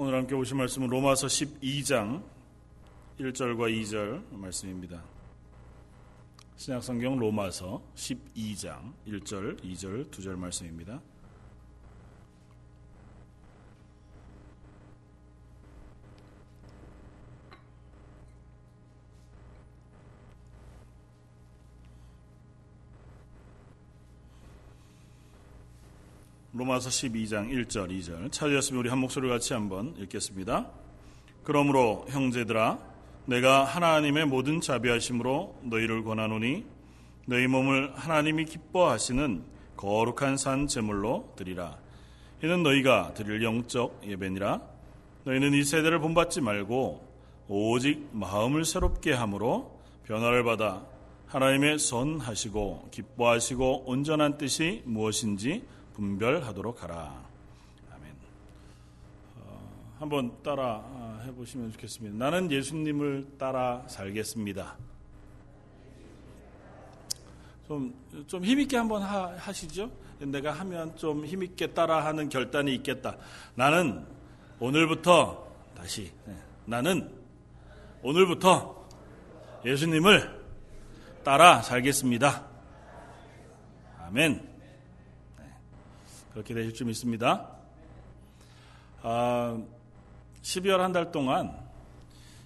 오늘 함께 보실 말씀은 로마서 12장 1절과 2절 말씀입니다. 신약성경 로마서 12장 1절, 2절, 2절 말씀입니다. 로마서 12장 1절 2절 찾으셨으면 우리 한 목소리 같이 한번 읽겠습니다. 그러므로 형제들아 내가 하나님의 모든 자비하심으로 너희를 권하노니 너희 몸을 하나님이 기뻐하시는 거룩한 산 제물로 드리라. 이는 너희가 드릴 영적 예배니라. 너희는 이 세대를 본받지 말고 오직 마음을 새롭게 함으로 변화를 받아 하나님의 선하시고 기뻐하시고 온전한 뜻이 무엇인지 분별하도록 하라. 아멘. 어, 한번 따라 아, 해보시면 좋겠습니다. 나는 예수님을 따라 살겠습니다. 좀, 좀 힘있게 한번 하, 시죠 내가 하면 좀 힘있게 따라하는 결단이 있겠다. 나는 오늘부터, 다시, 네. 나는 오늘부터 예수님을 따라 살겠습니다. 아멘. 그렇게 되실 줄 믿습니다. 아, 12월 한 달 동안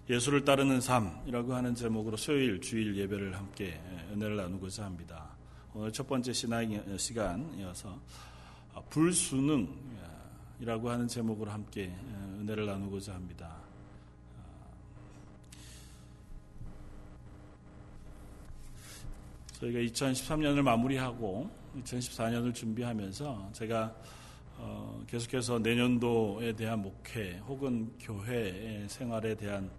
예수를 따르는 삶이라고 하는 제목으로 수요일 주일 예배를 함께 은혜를 나누고자 합니다. 오늘 첫 번째 신앙 시간이어서 불수능이라고 하는 제목으로 함께 은혜를 나누고자 합니다. 저희가 2013년을 마무리하고 2014년을 준비하면서 제가 어, 계속해서 내년도에 대한 목회 혹은 교회 생활에 대한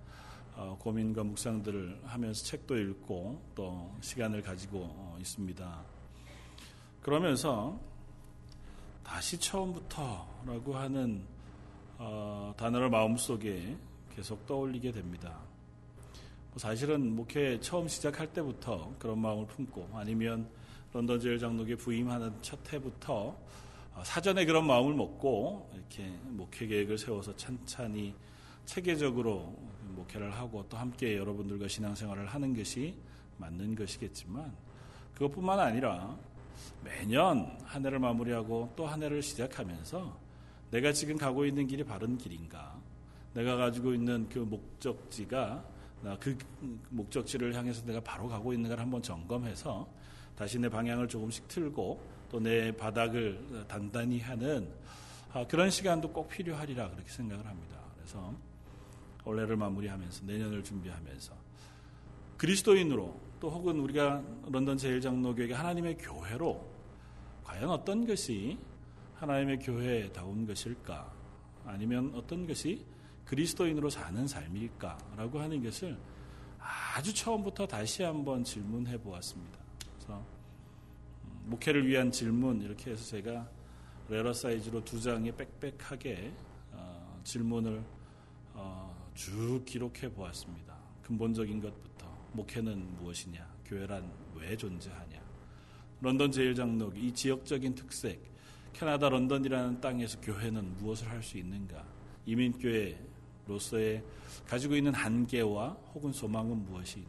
어, 고민과 묵상들을 하면서 책도 읽고 또 시간을 가지고 어, 있습니다. 그러면서 다시 처음부터라고 하는 어, 단어를 마음속에 계속 떠올리게 됩니다. 뭐 사실은 목회 처음 시작할 때부터 그런 마음을 품고 아니면 런던 제일 장로교 부임하는 첫 해부터 어, 사전에 그런 마음을 먹고 이렇게 목회 계획을 세워서 찬찬히 체계적으로 목회를 하고 또 함께 여러분들과 신앙생활을 하는 것이 맞는 것이겠지만 그것뿐만 아니라 매년 한 해를 마무리하고 또 한 해를 시작하면서 내가 지금 가고 있는 길이 바른 길인가? 내가 가지고 있는 그 목적지가 그 목적지를 향해서 내가 바로 가고 있는가를 한번 점검해서 다시 내 방향을 조금씩 틀고 또 내 바닥을 단단히 하는 아, 그런 시간도 꼭 필요하리라 그렇게 생각을 합니다. 그래서 올해를 마무리하면서 내년을 준비하면서 그리스도인으로 또 혹은 우리가 런던 제일장로교회 하나님의 교회로 과연 어떤 것이 하나님의 교회다운 것일까? 아니면 어떤 것이 그리스도인으로 사는 삶일까라고 하는 것을 아주 처음부터 다시 한번 질문해 보았습니다. 그래서 음, 목회를 위한 질문 이렇게 해서 제가 레러 사이즈로 두 장에 빽빽하게 어, 질문을 어, 쭉 기록해 보았습니다. 근본적인 것부터 목회는 무엇이냐, 교회란 왜 존재하냐, 런던 제일장로교 이 지역적인 특색, 캐나다 런던이라는 땅에서 교회는 무엇을 할 수 있는가, 이민교회로서의 가지고 있는 한계와 혹은 소망은 무엇이.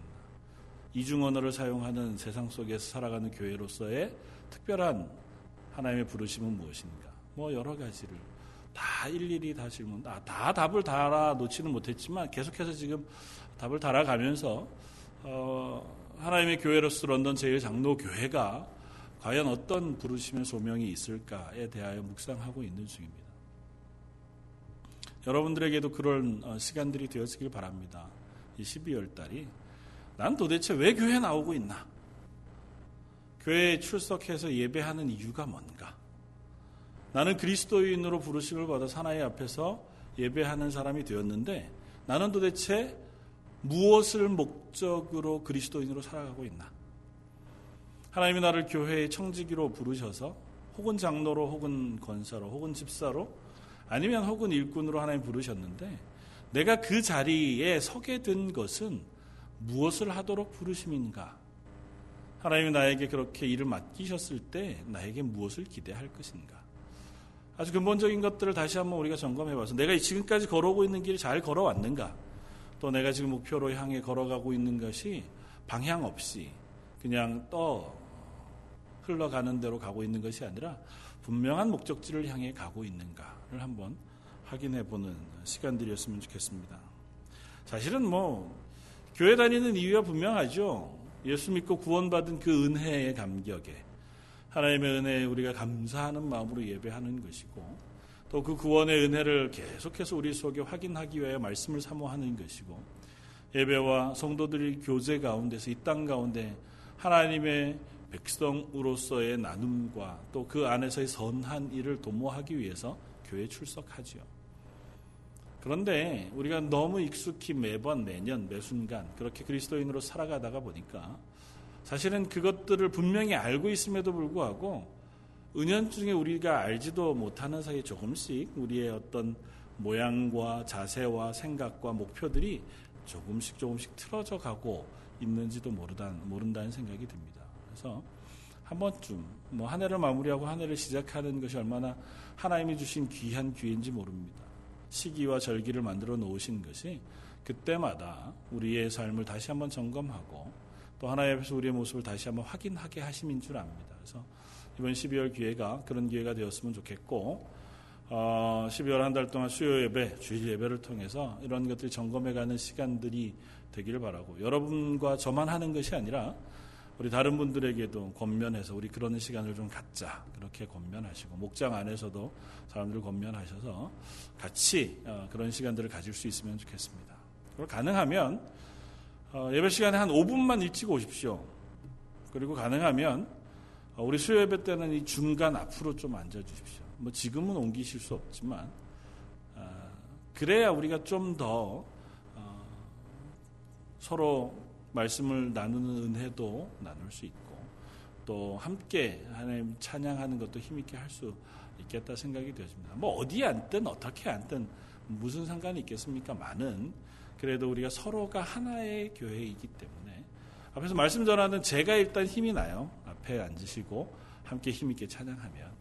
이중 언어를 사용하는 세상 속에서 살아가는 교회로서의 특별한 하나님의 부르심은 무엇인가? 뭐 여러 가지를 다 일일이 다 질문, 아, 다 답을 달아 놓지는 못했지만 계속해서 지금 답을 달아가면서 어, 하나님의 교회로서 런던 제일 장로 교회가 과연 어떤 부르심의 소명이 있을까에 대하여 묵상하고 있는 중입니다. 여러분들에게도 그런 어, 시간들이 되었길 바랍니다. 이 12월 달이 난 도대체 왜 교회 나오고 있나? 교회에 출석해서 예배하는 이유가 뭔가? 나는 그리스도인으로 부르심을 받아 사나이 앞에서 예배하는 사람이 되었는데 나는 도대체 무엇을 목적으로 그리스도인으로 살아가고 있나? 하나님이 나를 교회의 청지기로 부르셔서 혹은 장로로 혹은 권사로 혹은 집사로 아니면 혹은 일꾼으로 하나님 부르셨는데 내가 그 자리에 서게 된 것은 무엇을 하도록 부르심인가? 하나님이 나에게 그렇게 일을 맡기셨을 때 나에게 무엇을 기대할 것인가? 아주 근본적인 것들을 다시 한번 우리가 점검해 봐서 내가 지금까지 걸어오고 있는 길이 잘 걸어왔는가? 또 내가 지금 목표로 향해 걸어가고 있는 것이 방향 없이 그냥 떠 흘러가는 대로 가고 있는 것이 아니라 분명한 목적지를 향해 가고 있는가를 한번 확인해 보는 시간들이었으면 좋겠습니다. 사실은 뭐 교회 다니는 이유가 분명하죠. 예수 믿고 구원받은 그 은혜의 감격에 하나님의 은혜에 우리가 감사하는 마음으로 예배하는 것이고 또 그 구원의 은혜를 계속해서 우리 속에 확인하기 위하여 말씀을 사모하는 것이고 예배와 성도들이 교제 가운데서 이 땅 가운데 하나님의 백성으로서의 나눔과 또 그 안에서의 선한 일을 도모하기 위해서 교회에 출석하지요. 그런데 우리가 너무 익숙히 매번 매년 매 순간 그렇게 그리스도인으로 살아가다가 보니까 사실은 그것들을 분명히 알고 있음에도 불구하고 은연중에 우리가 알지도 못하는 사이에 조금씩 우리의 어떤 모양과 자세와 생각과 목표들이 조금씩 조금씩 틀어져 가고 있는지도 모르다, 모른다는 생각이 듭니다. 그래서 한 번쯤 뭐 한 해를 마무리하고 한 해를 시작하는 것이 얼마나 하나님이 주신 귀한 기회인지 모릅니다. 시기와 절기를 만들어 놓으신 것이 그때마다 우리의 삶을 다시 한번 점검하고 또 하나님 앞에서 우리의 모습을 다시 한번 확인하게 하심인 줄 압니다. 그래서 이번 12월 기회가 그런 기회가 되었으면 좋겠고 어, 12월 한 달 동안 수요 예배, 주일 예배를 통해서 이런 것들이 점검해가는 시간들이 되기를 바라고 여러분과 저만 하는 것이 아니라 우리 다른 분들에게도 권면해서 우리 그런 시간을 좀 갖자 그렇게 권면하시고 목장 안에서도 사람들 권면하셔서 같이 어, 그런 시간들을 가질 수 있으면 좋겠습니다. 그리고 가능하면 어, 예배 시간에 한 5분만 일찍 오십시오. 그리고 가능하면 어, 우리 수요 예배 때는 이 중간 앞으로 좀 앉아 주십시오. 뭐 지금은 옮기실 수 없지만 그래야 우리가 좀더 서로 말씀을 나누는 은혜도 나눌 수 있고 또 함께 하나님 찬양하는 것도 힘있게 할 수 있겠다 생각이 되어집니다. 뭐 어디에 앉든 어떻게 앉든 무슨 상관이 있겠습니까? 많은 그래도 우리가 서로가 하나의 교회이기 때문에 앞에서 말씀 전하는 제가 일단 힘이 나요. 앞에 앉으시고 함께 힘있게 찬양하면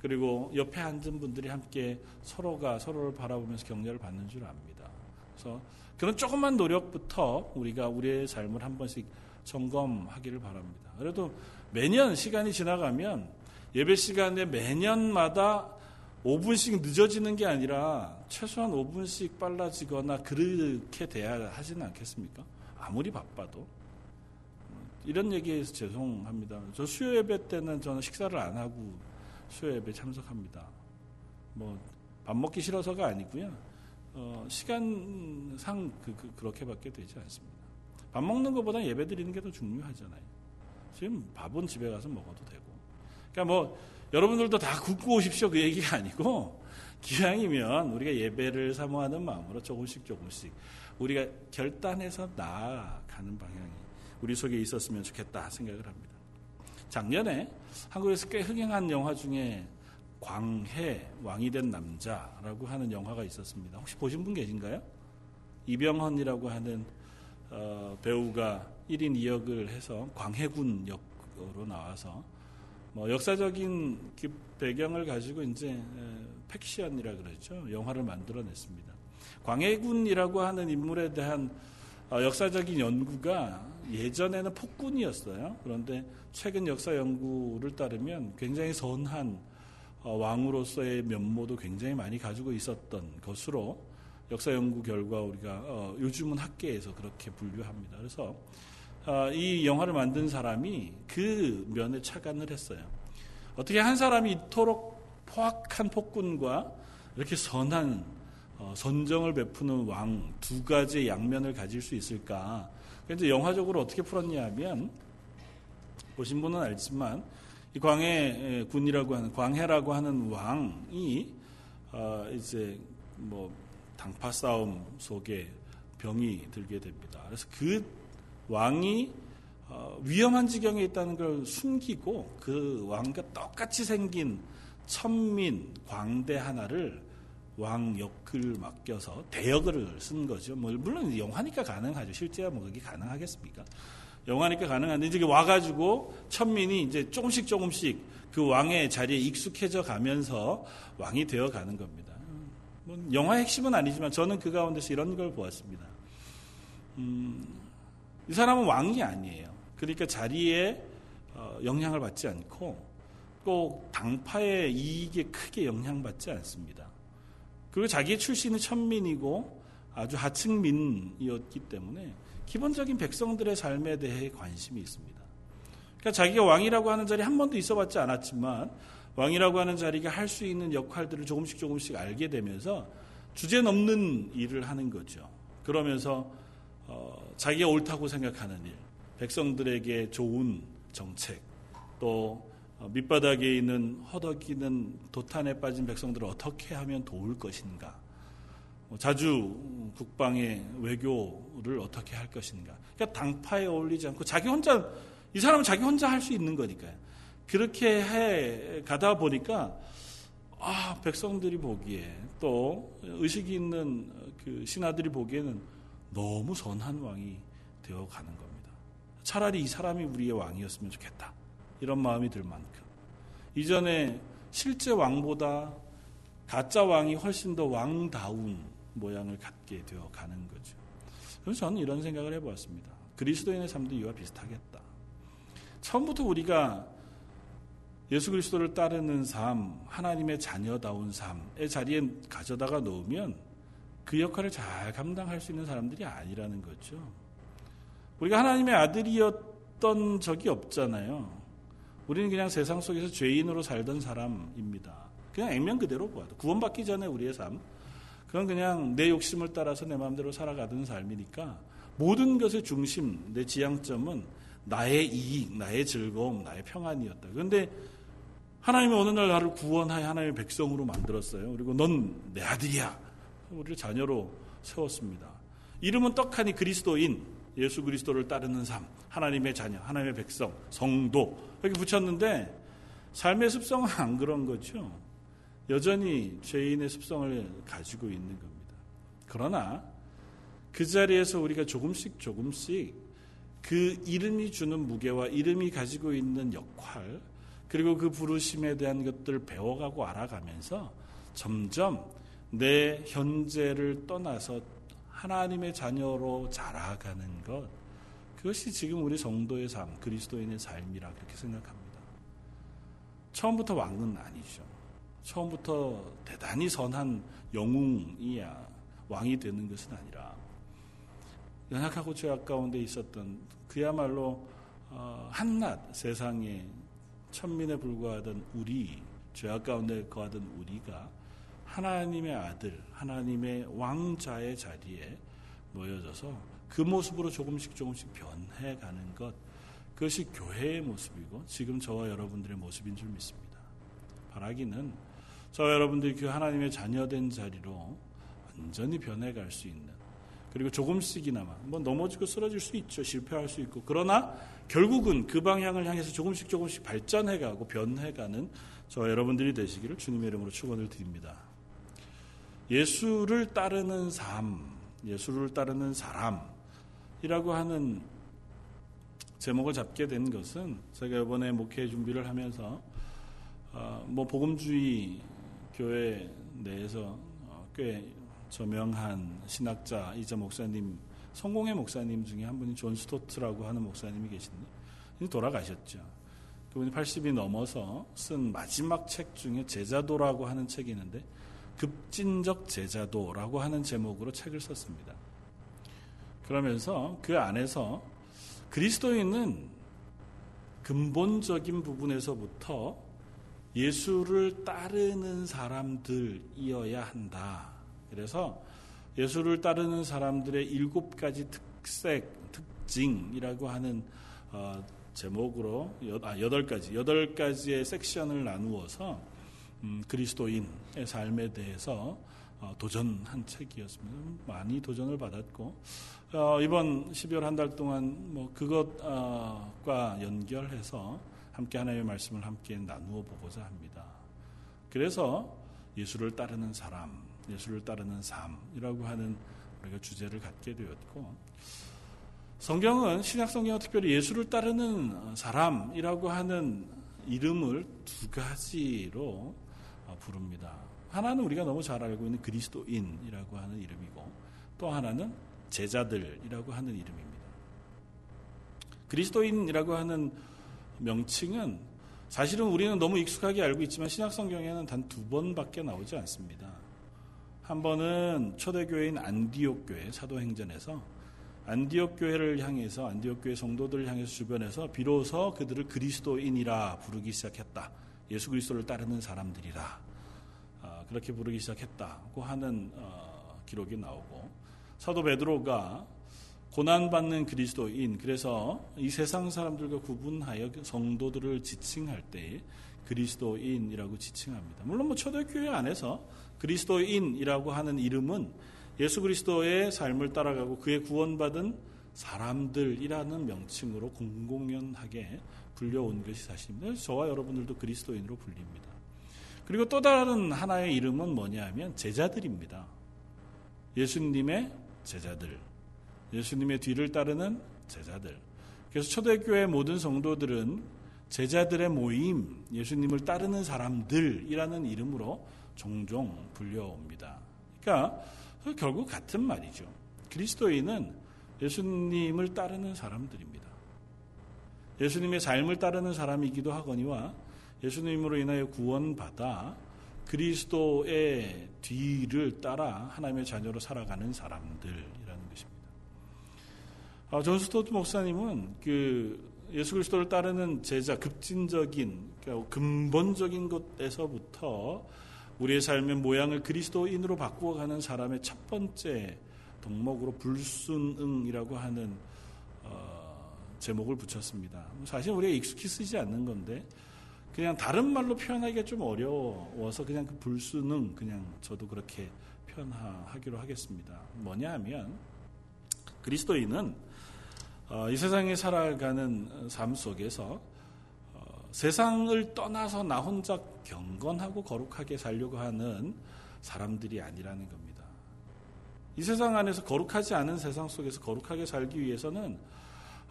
그리고 옆에 앉은 분들이 함께 서로가 서로를 바라보면서 격려를 받는 줄 압니다. 그래서 그런 조그만 노력부터 우리가 우리의 삶을 한 번씩 점검하기를 바랍니다. 그래도 매년 시간이 지나가면 예배 시간에 매년마다 5분씩 늦어지는 게 아니라 최소한 5분씩 빨라지거나 그렇게 돼야 하지는 않겠습니까? 아무리 바빠도. 이런 얘기에서 죄송합니다. 저 수요 예배 때는 저는 식사를 안 하고 수요 예배 참석합니다. 뭐 밥 먹기 싫어서가 아니고요. 어, 시간상 그, 그, 렇게밖에 되지 않습니다. 밥 먹는 것보다 예배 드리는 게 더 중요하잖아요. 지금 밥은 집에 가서 먹어도 되고. 그러니까 뭐 여러분들도 다 굽고 오십시오 그 얘기가 아니고 기왕이면 우리가 예배를 사모하는 마음으로 조금씩 조금씩 우리가 결단해서 나아가는 방향이 우리 속에 있었으면 좋겠다 생각을 합니다. 작년에 한국에서 꽤 흥행한 영화 중에 광해 왕이 된 남자라고 하는 영화가 있었습니다. 혹시 보신 분 계신가요? 이병헌이라고 하는 어, 배우가 1인 2역을 해서 광해군 역으로 나와서 뭐 역사적인 그 배경을 가지고 이제 팩시언이라 그러죠. 영화를 만들어냈습니다. 광해군이라고 하는 인물에 대한 어, 역사적인 연구가 예전에는 폭군이었어요. 그런데 최근 역사 연구를 따르면 굉장히 선한 어, 왕으로서의 면모도 굉장히 많이 가지고 있었던 것으로 역사 연구 결과 우리가 어, 요즘은 학계에서 그렇게 분류합니다. 그래서 어, 이 영화를 만든 사람이 그 면에 착안을 했어요. 어떻게 한 사람이 이토록 포악한 폭군과 이렇게 선한 선정을 베푸는 왕 두 가지의 양면을 가질 수 있을까? 그래서 영화적으로 어떻게 풀었냐면 보신 분은 알지만 이 광해 군이라고 하는 광해라고 하는 왕이 어 이제 뭐 당파 싸움 속에 병이 들게 됩니다. 그래서 그 왕이 어 위험한 지경에 있다는 걸 숨기고 그 왕과 똑같이 생긴 천민 광대 하나를 왕 역을 맡겨서 대역을 쓴 거죠. 뭐 물론 영화니까 가능하죠. 실제야 뭐 그게 가능하겠습니까? 영화니까 가능한데 이제 와가지고 천민이 이제 조금씩 조금씩 그 왕의 자리에 익숙해져 가면서 왕이 되어 가는 겁니다. 뭐 영화의 핵심은 아니지만 저는 그 가운데서 이런 걸 보았습니다. 음, 이 사람은 왕이 아니에요. 그러니까 자리에 어, 영향을 받지 않고 꼭 당파의 이익에 크게 영향받지 않습니다. 그리고 자기의 출신은 천민이고 아주 하층민이었기 때문에 기본적인 백성들의 삶에 대해 관심이 있습니다. 그러니까 자기가 왕이라고 하는 자리에 한 번도 있어봤지 않았지만 왕이라고 하는 자리가 할 수 있는 역할들을 조금씩 조금씩 알게 되면서 주제 넘는 일을 하는 거죠. 그러면서 어, 자기가 옳다고 생각하는 일, 백성들에게 좋은 정책, 또 어, 밑바닥에 있는 허덕이는 도탄에 빠진 백성들을 어떻게 하면 도울 것인가? 뭐 자주 국방의 외교를 어떻게 할 것인가? 그러니까 당파에 어울리지 않고 자기 혼자 이 사람은 자기 혼자 할 수 있는 거니까요. 그렇게 해 가다 보니까 아 백성들이 보기에 또 의식이 있는 그 신하들이 보기에는 너무 선한 왕이 되어 가는 겁니다. 차라리 이 사람이 우리의 왕이었으면 좋겠다. 이런 마음이 들 만큼 이전에 실제 왕보다 가짜 왕이 훨씬 더 왕다운 모양을 갖게 되어 가는 거죠. 그래서 저는 이런 생각을 해보았습니다. 그리스도인의 삶도 이와 비슷하겠다. 처음부터 우리가 예수 그리스도를 따르는 삶, 하나님의 자녀다운 삶의 자리에 가져다가 놓으면 그 역할을 잘 감당할 수 있는 사람들이 아니라는 거죠. 우리가 하나님의 아들이었던 적이 없잖아요. 우리는 그냥 세상 속에서 죄인으로 살던 사람입니다. 그냥 액면 그대로 보아도 구원받기 전에 우리의 삶 그건 그냥 내 욕심을 따라서 내 마음대로 살아가던 삶이니까 모든 것의 중심, 내 지향점은 나의 이익, 나의 즐거움, 나의 평안이었다. 그런데 하나님이 어느 날 나를 구원하여 하나님의 백성으로 만들었어요. 그리고 넌 내 아들이야. 우리를 자녀로 세웠습니다. 이름은 떡하니 그리스도인, 예수 그리스도를 따르는 삶, 하나님의 자녀, 하나님의 백성, 성도 이렇게 붙였는데 삶의 습성은 안 그런 거죠. 여전히 죄인의 습성을 가지고 있는 겁니다. 그러나 그 자리에서 우리가 조금씩 조금씩 그 이름이 주는 무게와 이름이 가지고 있는 역할 그리고 그 부르심에 대한 것들을 배워가고 알아가면서 점점 내 현재를 떠나서 하나님의 자녀로 자라가는 것 그것이 지금 우리 성도의 삶, 그리스도인의 삶이라 그렇게 생각합니다. 처음부터 왕은 아니죠. 처음부터 대단히 선한 영웅이야. 왕이 되는 것은 아니라. 연약하고 죄악 가운데 있었던 그야말로 어, 한낱 세상에 천민에 불과하던 우리 죄악 가운데 거하던 우리가 하나님의 아들, 하나님의 왕자의 자리에 모여져서 그 모습으로 조금씩 조금씩 변해가는 것, 그것이 교회의 모습이고 지금 저와 여러분들의 모습인 줄 믿습니다. 바라기는 저와 여러분들이 그 하나님의 자녀된 자리로 완전히 변해갈 수 있는 그리고 조금씩이나마 뭐 넘어지고 쓰러질 수 있죠. 실패할 수 있고 그러나 결국은 그 방향을 향해서 조금씩 조금씩 발전해가고 변해가는 저와 여러분들이 되시기를 주님의 이름으로 축원을 드립니다. 예수를 따르는 삶, 예수를 따르는 사람이라고 하는 제목을 잡게 된 것은 제가 이번에 목회 준비를 하면서 어, 뭐 복음주의 교회 내에서 어, 꽤 저명한 신학자 이자 목사님 성공회 목사님 중에 한 분이 존 스토트라고 하는 목사님이 계신데 돌아가셨죠. 그분이 80이 넘어서 쓴 마지막 책 중에 제자도라고 하는 책이 있는데 급진적 제자도라고 하는 제목으로 책을 썼습니다. 그러면서 그 안에서 그리스도인은 근본적인 부분에서부터 예수를 따르는 사람들이어야 한다. 그래서 예수를 따르는 사람들의 일곱 가지 특색, 특징이라고 하는 어, 제목으로 아, 여덟 가지, 여덟 가지의 섹션을 나누어서 음, 그리스도인의 삶에 대해서 어, 도전한 책이었습니다. 많이 도전을 받았고 어, 이번 12월 한 달 동안 뭐 그것과 연결해서 함께 하나님의 말씀을 함께 나누어 보고자 합니다. 그래서 예수를 따르는 사람, 예수를 따르는 삶이라고 하는 우리가 주제를 갖게 되었고 성경은 신약 성경은 특별히 예수를 따르는 사람이라고 하는 이름을 두 가지로 부릅니다. 하나는 우리가 너무 잘 알고 있는 그리스도인이라고 하는 이름이고 또 하나는 제자들이라고 하는 이름입니다. 그리스도인이라고 하는 명칭은 사실은 우리는 너무 익숙하게 알고 있지만 신약 성경에는 단 두 번밖에 나오지 않습니다. 한 번은 초대교회인 안디옥 교회 사도행전에서 안디옥 교회를 향해서 안디옥 교회 성도들을 향해서 주변에서 비로소 그들을 그리스도인이라 부르기 시작했다. 예수 그리스도를 따르는 사람들이라 아, 그렇게 부르기 시작했다고 하는 어, 기록이 나오고 사도 베드로가 고난받는 그리스도인 그래서 이 세상 사람들과 구분하여 성도들을 지칭할 때 그리스도인이라고 지칭합니다. 물론 뭐 초대교회 안에서 그리스도인이라고 하는 이름은 예수 그리스도의 삶을 따라가고 그의 구원받은 사람들이라는 명칭으로 공공연하게 불려온 것이 사실입니다. 저와 여러분들도 그리스도인으로 불립니다. 그리고 또 다른 하나의 이름은 뭐냐 하면 제자들입니다. 예수님의 제자들. 예수님의 뒤를 따르는 제자들. 그래서 초대교회 모든 성도들은 제자들의 모임, 예수님을 따르는 사람들이라는 이름으로 종종 불려옵니다. 그러니까 결국 같은 말이죠. 그리스도인은 예수님을 따르는 사람들입니다. 예수님의 삶을 따르는 사람이기도 하거니와 예수님으로 인하여 구원받아 그리스도의 뒤를 따라 하나님의 자녀로 살아가는 것입니다. 아, 존 스토트 목사님은 그 예수 그리스도를 따르는 제자 급진적인 그러니까 근본적인 것에서부터 우리의 삶의 모양을 그리스도인으로 바꾸어 가는 사람의 첫 번째 덕목으로 불순응이라고 하는 어, 제목을 붙였습니다. 사실 우리가 익숙히 쓰지 않는 건데 그냥 다른 말로 표현하기가 좀 어려워서 그냥 그 불순응 그냥 저도 그렇게 표현하기로 하겠습니다. 뭐냐 하면 그리스도인은 어, 이 세상에 살아가는 삶 속에서 어, 세상을 떠나서 나 혼자 경건하고 거룩하게 살려고 하는 사람들이 아니라는 겁니다. 이 세상 안에서 거룩하지 않은 세상 속에서 거룩하게 살기 위해서는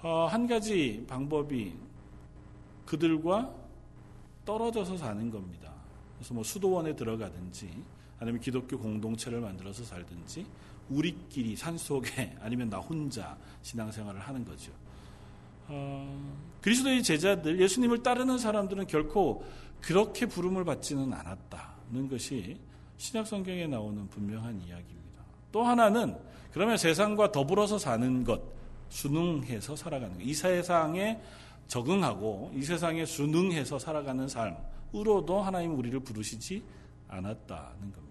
어, 한 가지 방법이 그들과 떨어져서 사는 겁니다. 그래서 뭐 수도원에 들어가든지 아니면 기독교 공동체를 만들어서 살든지 우리끼리 산속에 아니면 나 혼자 신앙생활을 하는 거죠. 어, 그리스도의 제자들, 예수님을 따르는 사람들은 결코 그렇게 부름을 받지는 않았다는 것이 신약 성경에 나오는 분명한 이야기입니다. 또 하나는 그러면 세상과 더불어서 사는 것, 순응해서 살아가는 것. 이 세상에 적응하고 이 세상에 순응해서 살아가는 삶으로도 하나님 우리를 부르시지 않았다는 겁니다.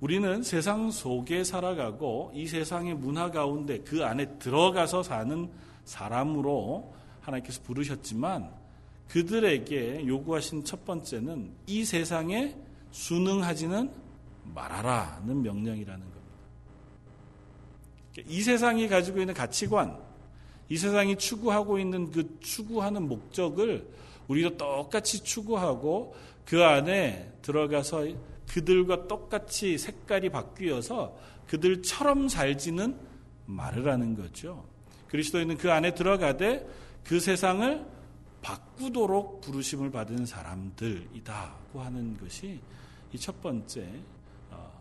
우리는 세상 속에 살아가고 이 세상의 문화 가운데 그 안에 들어가서 사는 사람으로 하나님께서 부르셨지만 그들에게 요구하신 첫 번째는 이 세상에 순응하지는 말아라는 명령이라는 겁니다. 이 세상이 가지고 있는 가치관, 이 세상이 추구하고 있는 그 추구하는 목적을 우리도 똑같이 추구하고 그 안에 들어가서 그들과 똑같이 색깔이 바뀌어서 그들처럼 살지는 말으라는 거죠. 그리스도인은 그 안에 들어가되 그 세상을 바꾸도록 부르심을 받은 사람들이다고 하는 것이 이 첫 번째 어,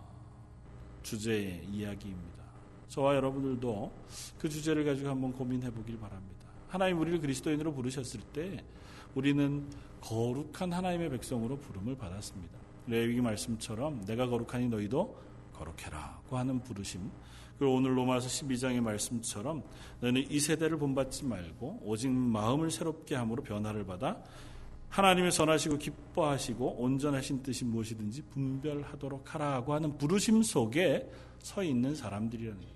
주제의 이야기입니다. 저와 여러분들도 그 주제를 가지고 한번 고민해 보길 바랍니다. 하나님 우리를 그리스도인으로 부르셨을 때 우리는 거룩한 하나님의 백성으로 부름을 받았습니다. 레위기 말씀처럼 내가 거룩하니 너희도 거룩해라고 하는 부르심. 그리고 오늘 로마서 12장의 말씀처럼 너는 이 세대를 본받지 말고 오직 마음을 새롭게 함으로 변화를 받아 하나님의 선하시고 기뻐하시고 온전하신 뜻이 무엇이든지 분별하도록 하라고 하는 부르심 속에 서 있는 사람들이라는 거죠.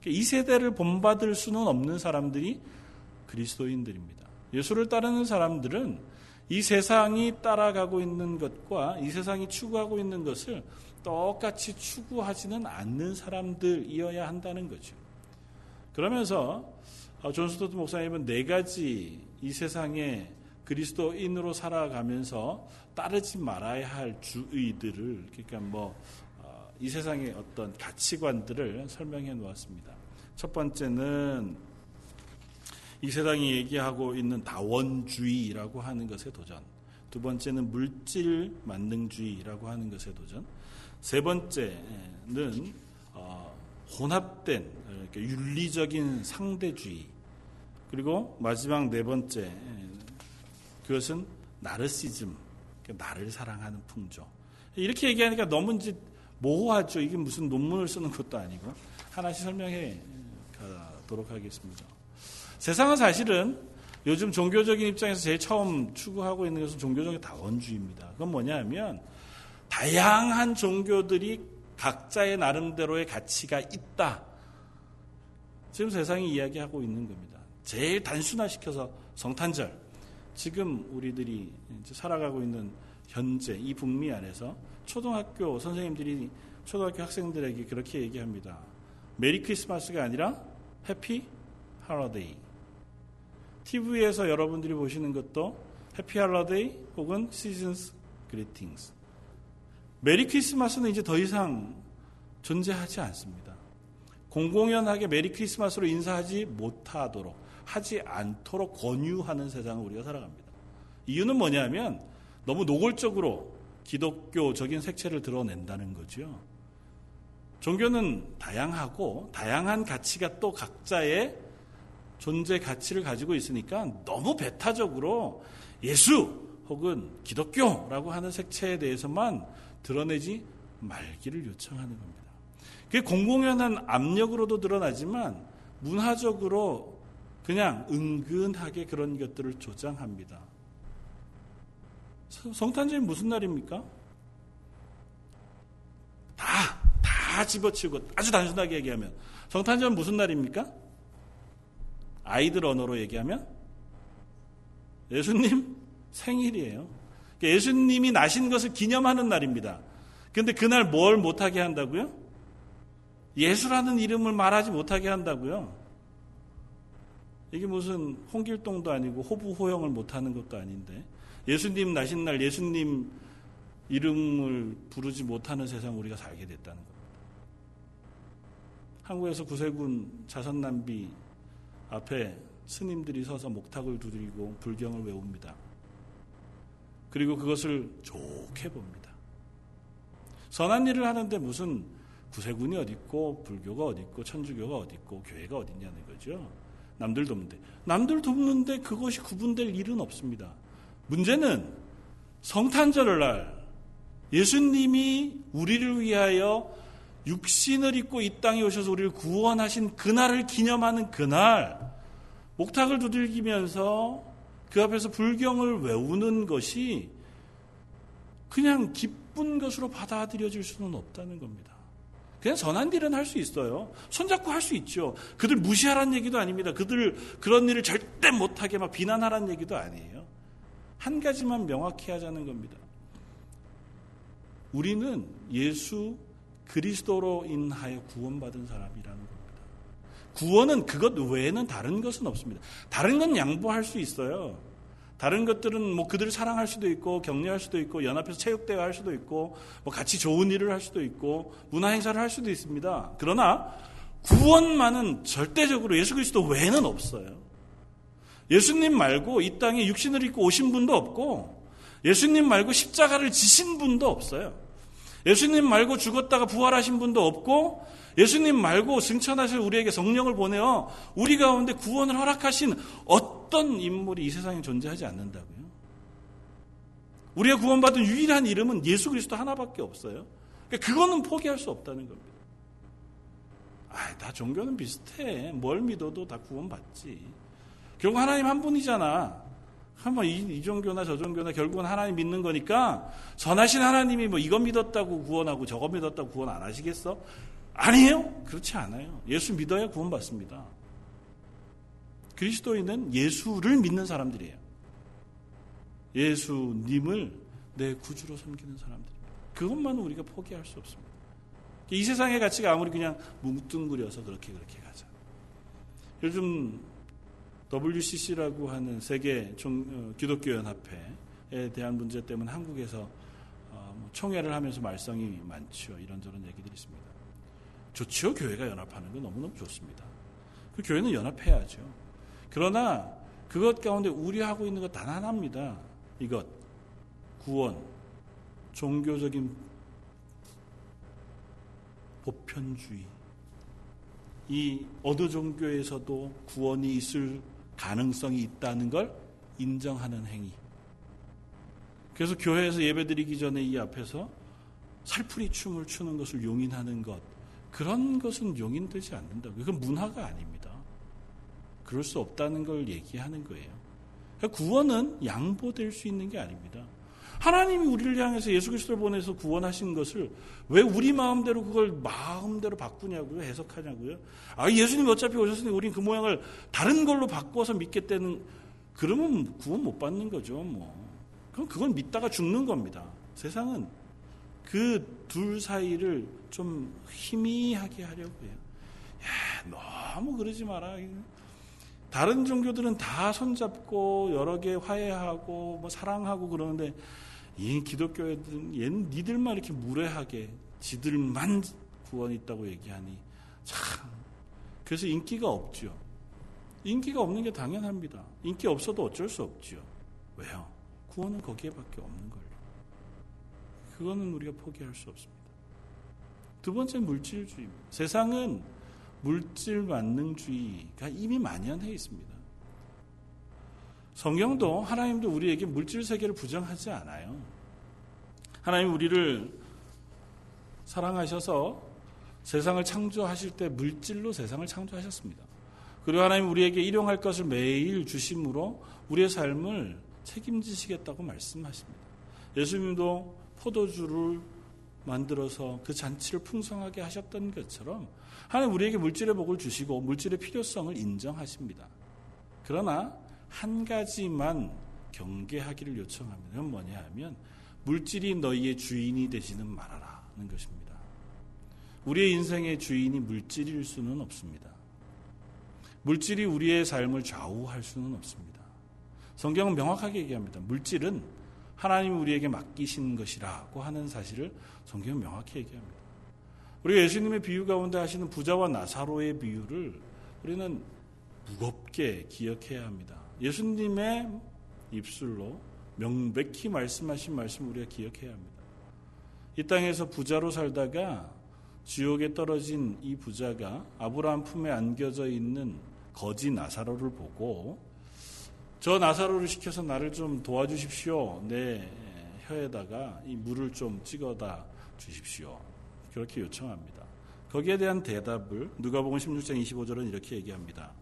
그러니까 이 세대를 본받을 수는 없는 사람들이 그리스도인들입니다. 예수를 따르는 사람들은 이 세상이 따라가고 있는 것과 이 세상이 추구하고 있는 것을 똑같이 추구하지는 않는 사람들이어야 한다는 거죠. 그러면서 어, 존스토트 목사님은 네 가지 이 세상에 그리스도인으로 살아가면서 따르지 말아야 할 주의들을 그러니까 뭐이 어, 세상의 어떤 가치관들을 설명해 놓았습니다. 첫 번째는 이 세상이 얘기하고 있는 다원주의라고 하는 것의 도전. 두 번째는 물질 만능주의라고 하는 것의 도전. 세 번째는 어, 혼합된 윤리적인 상대주의. 그리고 마지막 네 번째 그것은 나르시즘, 나를 사랑하는 풍조. 이렇게 얘기하니까 너무 이제 모호하죠. 이게 무슨 논문을 쓰는 것도 아니고 하나씩 설명해 가도록 하겠습니다. 세상은 사실은 요즘 종교적인 입장에서 제일 처음 추구하고 있는 것은 종교적인 다원주의입니다. 그건 뭐냐 하면 다양한 종교들이 각자의 나름대로의 가치가 있다. 지금 세상이 이야기하고 있는 겁니다. 제일 단순화시켜서 성탄절. 지금 우리들이 살아가고 있는 현재 이 북미 안에서 초등학교 선생님들이 초등학교 학생들에게 그렇게 얘기합니다. 메리 크리스마스가 아니라 Happy Holiday. TV에서 여러분들이 보시는 것도 Happy Holiday 혹은 Season's Greetings. 메리 크리스마스는 이제 더 이상 존재하지 않습니다. 공공연하게 메리 크리스마스로 인사하지 못하도록 하지 않도록 권유하는 세상을 우리가 살아갑니다. 이유는 뭐냐면 너무 노골적으로 기독교적인 색채를 드러낸다는 거죠. 종교는 다양하고 다양한 가치가 또 각자의 존재 가치를 가지고 있으니까 너무 배타적으로 예수 혹은 기독교라고 하는 색채에 대해서만 드러내지 말기를 요청하는 겁니다. 그게 공공연한 압력으로도 드러나지만 문화적으로 그냥 은근하게 그런 것들을 조장합니다. 성탄절이 무슨 날입니까? 다, 다 집어치우고 아주 단순하게 얘기하면 성탄절은 무슨 날입니까? 아이들 언어로 얘기하면 예수님 생일이에요. 그러니까 예수님이 나신 것을 기념하는 날입니다. 근데 그날 뭘 못하게 한다고요? 예수라는 이름을 말하지 못하게 한다고요? 이게 무슨 홍길동도 아니고 호부호영을 못하는 것도 아닌데 예수님 나신 날 예수님 이름을 부르지 못하는 세상 우리가 살게 됐다는 겁니다. 한국에서 구세군 자선남비 앞에 스님들이 서서 목탁을 두드리고 불경을 외웁니다. 그리고 그것을 좋게 봅니다. 선한 일을 하는데 무슨 구세군이 어딨고 불교가 어딨고 천주교가 어딨고 교회가 어딨냐는 거죠. 남들 돕는데 남들 돕는데 그것이 구분될 일은 없습니다. 문제는 성탄절을 날 예수님이 우리를 위하여 육신을 입고 이 땅에 오셔서 우리를 구원하신 그날을 기념하는 그날 목탁을 두들기면서 그 앞에서 불경을 외우는 것이 그냥 기쁜 것으로 받아들여질 수는 없다는 겁니다. 그냥 선한 일은 할 수 있어요. 손잡고 할 수 있죠. 그들 무시하라는 얘기도 아닙니다. 그들 그런 일을 절대 못하게 막 비난하라는 얘기도 아니에요. 한 가지만 명확히 하자는 겁니다. 우리는 예수 그리스도로 인하여 구원받은 사람이라는 겁니다. 구원은 그것 외에는 다른 것은 없습니다. 다른 건 양보할 수 있어요. 다른 것들은 뭐 그들을 사랑할 수도 있고 격려할 수도 있고 연합해서 체육대회 할 수도 있고 뭐 같이 좋은 일을 할 수도 있고 문화 행사를 할 수도 있습니다. 그러나 구원만은 절대적으로 예수 그리스도 외에는 없어요. 예수님 말고 이 땅에 육신을 입고 오신 분도 없고 예수님 말고 십자가를 지신 분도 없어요. 예수님 말고 죽었다가 부활하신 분도 없고 예수님 말고 승천하실 우리에게 성령을 보내어 우리 가운데 구원을 허락하신 어떤 인물이 이 세상에 존재하지 않는다고요. 우리가 구원받은 유일한 이름은 예수 그리스도 하나밖에 없어요. 그러니까 그거는 포기할 수 없다는 겁니다. 아, 다 종교는 비슷해. 뭘 믿어도 다 구원받지. 결국 하나님 한 분이잖아. 한번 이, 이 종교나 저 종교나 결국은 하나님 믿는 거니까 선하신 하나님이 뭐 이거 믿었다고 구원하고 저거 믿었다고 구원 안 하시겠어? 아니에요. 그렇지 않아요. 예수 믿어야 구원받습니다. 그리스도인은 예수를 믿는 사람들이에요. 예수님을 내 구주로 섬기는 사람들입니다. 그것만은 우리가 포기할 수 없습니다. 이 세상의 가치가 아무리 그냥 뭉뚱그려서 그렇게 그렇게 가자. 요즘 WCC라고 하는 세계 어, 기독교 연합회에 대한 문제 때문에 한국에서 어, 뭐 총회를 하면서 말썽이 많죠. 이런저런 얘기들이 있습니다. 좋죠. 교회가 연합하는 건 너무너무 좋습니다. 그 교회는 연합해야죠. 그러나 그것 가운데 우려하고 있는 것 단 하나입니다. 이것 구원 종교적인 보편주의 이 어느 종교에서도 구원이 있을 가능성이 있다는 걸 인정하는 행위. 그래서 교회에서 예배드리기 전에 이 앞에서 살풀이 춤을 추는 것을 용인하는 것 그런 것은 용인되지 않는다. 그건 문화가 아닙니다. 그럴 수 없다는 걸 얘기하는 거예요. 그러니까 구원은 양보될 수 있는 게 아닙니다. 하나님이 우리를 향해서 예수 그리스도를 보내서 구원하신 것을 왜 우리 마음대로 그걸 마음대로 바꾸냐고요? 해석하냐고요? 아, 예수님 어차피 오셨으니 우린 그 모양을 다른 걸로 바꿔서 믿겠다는 그러면 구원 못 받는 거죠, 뭐. 그럼 그건 믿다가 죽는 겁니다. 세상은 그 둘 사이를 좀 희미하게 하려고 해요. 야, 너무 그러지 마라. 다른 종교들은 다 손잡고 여러 개 화해하고 뭐 사랑하고 그러는데 이 기독교애들은 니들만 이렇게 무례하게 지들만 구원이 있다고 얘기하니 참 그래서 인기가 없죠. 인기가 없는 게 당연합니다. 인기 없어도 어쩔 수 없죠. 왜요? 구원은 거기에밖에 없는 걸요. 그거는 우리가 포기할 수 없습니다. 두 번째 물질주의입니다. 세상은 물질 만능주의가 이미 만연해 있습니다. 성경도 하나님도 우리에게 물질 세계를 부정하지 않아요. 하나님 우리를 사랑하셔서 세상을 창조하실 때 물질로 세상을 창조하셨습니다. 그리고 하나님 우리에게 일용할 것을 매일 주심으로 우리의 삶을 책임지시겠다고 말씀하십니다. 예수님도 포도주를 만들어서 그 잔치를 풍성하게 하셨던 것처럼 하나님 우리에게 물질의 복을 주시고 물질의 필요성을 인정하십니다. 그러나 한 가지만 경계하기를. 그건 뭐냐 하면 물질이 너희의 주인이 되지는 말아라는 것입니다. 우리의 인생의 주인이 물질일 수는 없습니다. 물질이 우리의 삶을 좌우할 수는 없습니다. 성경은 명확하게 얘기합니다. 물질은 하나님이 우리에게 맡기신 것이라고 하는 사실을 성경은 명확히 얘기합니다. 우리가 예수님의 비유 가운데 하시는 부자와 나사로의 비유를 우리는 무겁게 기억해야 합니다. 예수님의 입술로 명백히 말씀하신 말씀 우리가 기억해야 합니다. 이 땅에서 부자로 살다가 지옥에 떨어진 이 부자가 아브라함 품에 안겨져 있는 거지 나사로를 보고 저 나사로를 시켜서 나를 좀 도와주십시오. 내 혀에다가 이 물을 좀 찍어다 주십시오. 그렇게 요청합니다. 거기에 대한 대답을 누가복음 16장 25절은 이렇게 얘기합니다.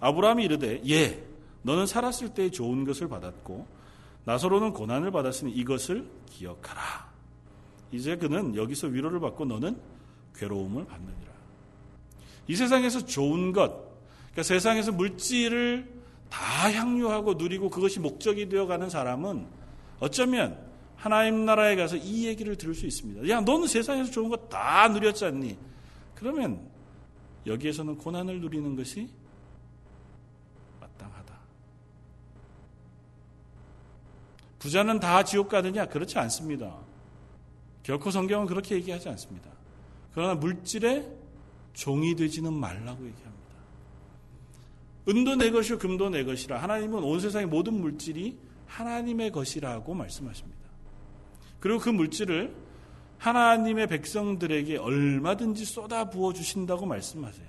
아브라함이 이르되 예 너는 살았을 때 좋은 것을 받았고 나서로는 고난을 받았으니 이것을 기억하라. 이제 그는 여기서 위로를 받고 너는 괴로움을 받느니라. 이 세상에서 좋은 것, 그러니까 세상에서 물질을 다 향유하고 누리고 그것이 목적이 되어가는 사람은 어쩌면 하나님 나라에 가서 이 얘기를 들을 수 있습니다. 야, 너는 세상에서 좋은 거 다 누렸지 않니? 그러면 여기에서는 고난을 누리는 것이 부자는 다 지옥 가느냐? 그렇지 않습니다. 결코 성경은 그렇게 얘기하지 않습니다. 그러나 물질에 종이 되지는 말라고 얘기합니다. 은도 내 것이요 금도 내 것이라 하나님은 온 세상의 모든 물질이 하나님의 것이라고 말씀하십니다. 그리고 그 물질을 하나님의 백성들에게 얼마든지 쏟아 부어 주신다고 말씀하세요.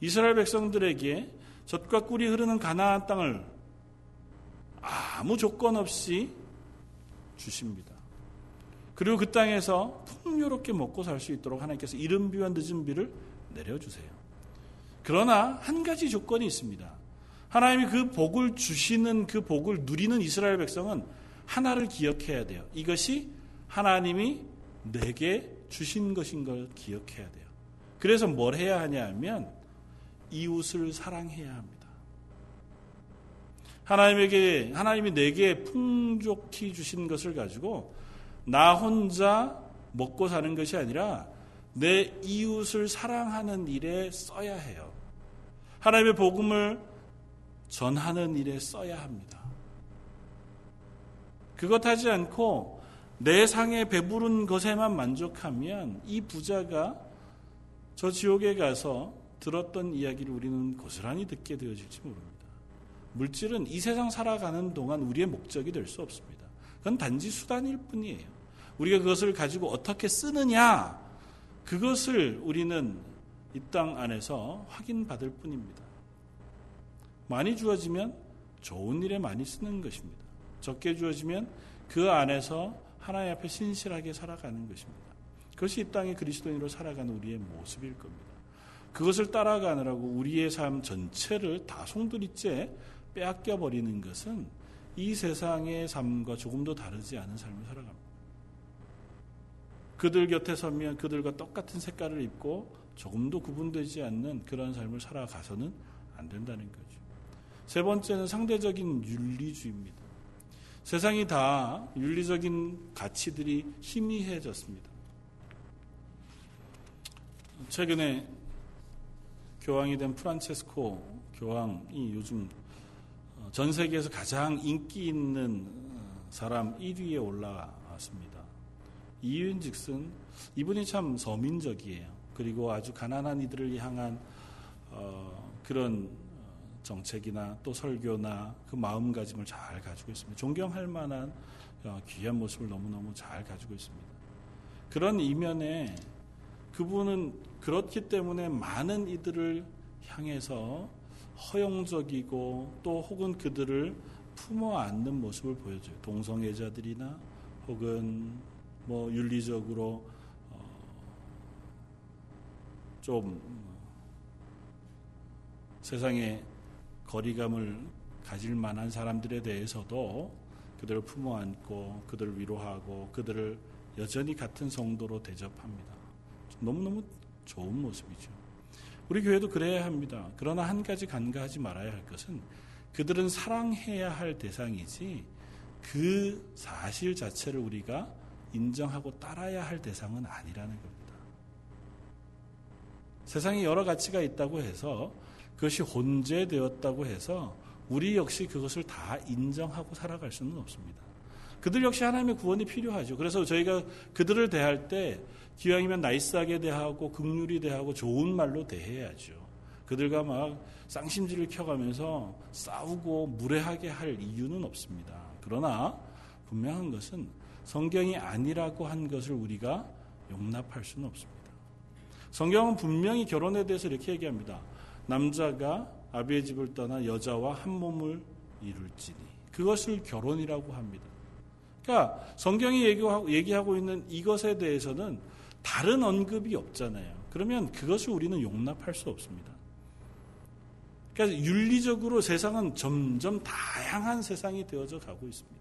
이스라엘 백성들에게 젖과 꿀이 흐르는 가나안 땅을 아무 조건 없이 주십니다. 그리고 그 땅에서 풍요롭게 먹고 살 수 있도록 하나님께서 이른 비와 늦은 비를 내려주세요. 그러나 한 가지 조건이 있습니다. 하나님이 그 복을 주시는 그 복을 누리는 이스라엘 백성은 하나를 기억해야 돼요. 이것이 하나님이 내게 주신 것인 걸 기억해야 돼요. 그래서 뭘 해야 하냐 하면 이웃을 사랑해야 합니다. 하나님에게 하나님이 내게 풍족히 주신 것을 가지고 나 혼자 먹고 사는 것이 아니라 내 이웃을 사랑하는 일에 써야 해요. 하나님의 복음을 전하는 일에 써야 합니다. 그것 하지 않고 내 상에 배부른 것에만 만족하면 이 부자가 저 지옥에 가서 들었던 이야기를 우리는 고스란히 듣게 되어질지 모릅니다. 물질은 이 세상 살아가는 동안 우리의 목적이 될 수 없습니다. 그건 단지 수단일 뿐이에요. 우리가 그것을 가지고 어떻게 쓰느냐, 그것을 우리는 이 땅 안에서 확인받을 뿐입니다. 많이 주어지면 좋은 일에 많이 쓰는 것입니다. 적게 주어지면 그 안에서 하나님 앞에 신실하게 살아가는 것입니다. 그것이 이 땅의 그리스도인으로 살아가는 우리의 모습일 겁니다. 그것을 따라가느라고 우리의 삶 전체를 다 송두리째 빼앗겨 버리는 것은 이 세상의 삶과 조금도 다르지 않은 삶을 살아갑니다. 그들 곁에 서면 그들과 똑같은 색깔을 입고 조금도 구분되지 않는 그런 삶을 살아가서는 안 된다는 거죠. 세 번째는 상대적인 윤리주의입니다. 세상이 다 윤리적인 가치들이 희미해졌습니다. 최근에 교황이 된 프란체스코 교황이 요즘 전 세계에서 가장 인기 있는 사람 1위에 올라왔습니다. 이유인 즉슨 이분이 참 서민적이에요. 그리고 아주 가난한 이들을 향한 어, 그런 정책이나 또 설교나 그 마음가짐을 잘 가지고 있습니다. 존경할 만한 어, 귀한 모습을 너무너무 잘 가지고 있습니다. 그런 이면에 그분은 그렇기 때문에 많은 이들을 향해서 허용적이고 또 혹은 그들을 품어 안는 모습을 보여줘요. 동성애자들이나 혹은 뭐 윤리적으로 어좀 세상에 거리감을 가질 만한 사람들에 대해서도 그들을 품어 안고 그들을 위로하고 그들을 여전히 같은 성도로 대접합니다. 너무너무 좋은 모습이죠. 우리 교회도 그래야 합니다. 그러나 한 가지 간과하지 말아야 할 것은 그들은 사랑해야 할 대상이지 그 사실 자체를 우리가 인정하고 따라야 할 대상은 아니라는 겁니다. 세상에 여러 가치가 있다고 해서 그것이 혼재되었다고 해서 우리 역시 그것을 다 인정하고 살아갈 수는 없습니다. 그들 역시 하나님의 구원이 필요하죠. 그래서 저희가 그들을 대할 때 기왕이면 나이스하게 대하고 극률이 대하고 좋은 말로 대해야죠. 그들과 막 쌍심지를 켜가면서 싸우고 무례하게 할 이유는 없습니다. 그러나 분명한 것은 성경이 아니라고 한 것을 우리가 용납할 수는 없습니다. 성경은 분명히 결혼에 대해서 이렇게 얘기합니다. 남자가 아비의 집을 떠나 여자와 한 몸을 이룰지니 그것을 결혼이라고 합니다. 그러니까 성경이 얘기하고, 있는 이것에 대해서는 다른 언급이 없잖아요. 그러면 그것을 우리는 용납할 수 없습니다. 그러니까 윤리적으로 세상은 점점 다양한 세상이 되어져 가고 있습니다.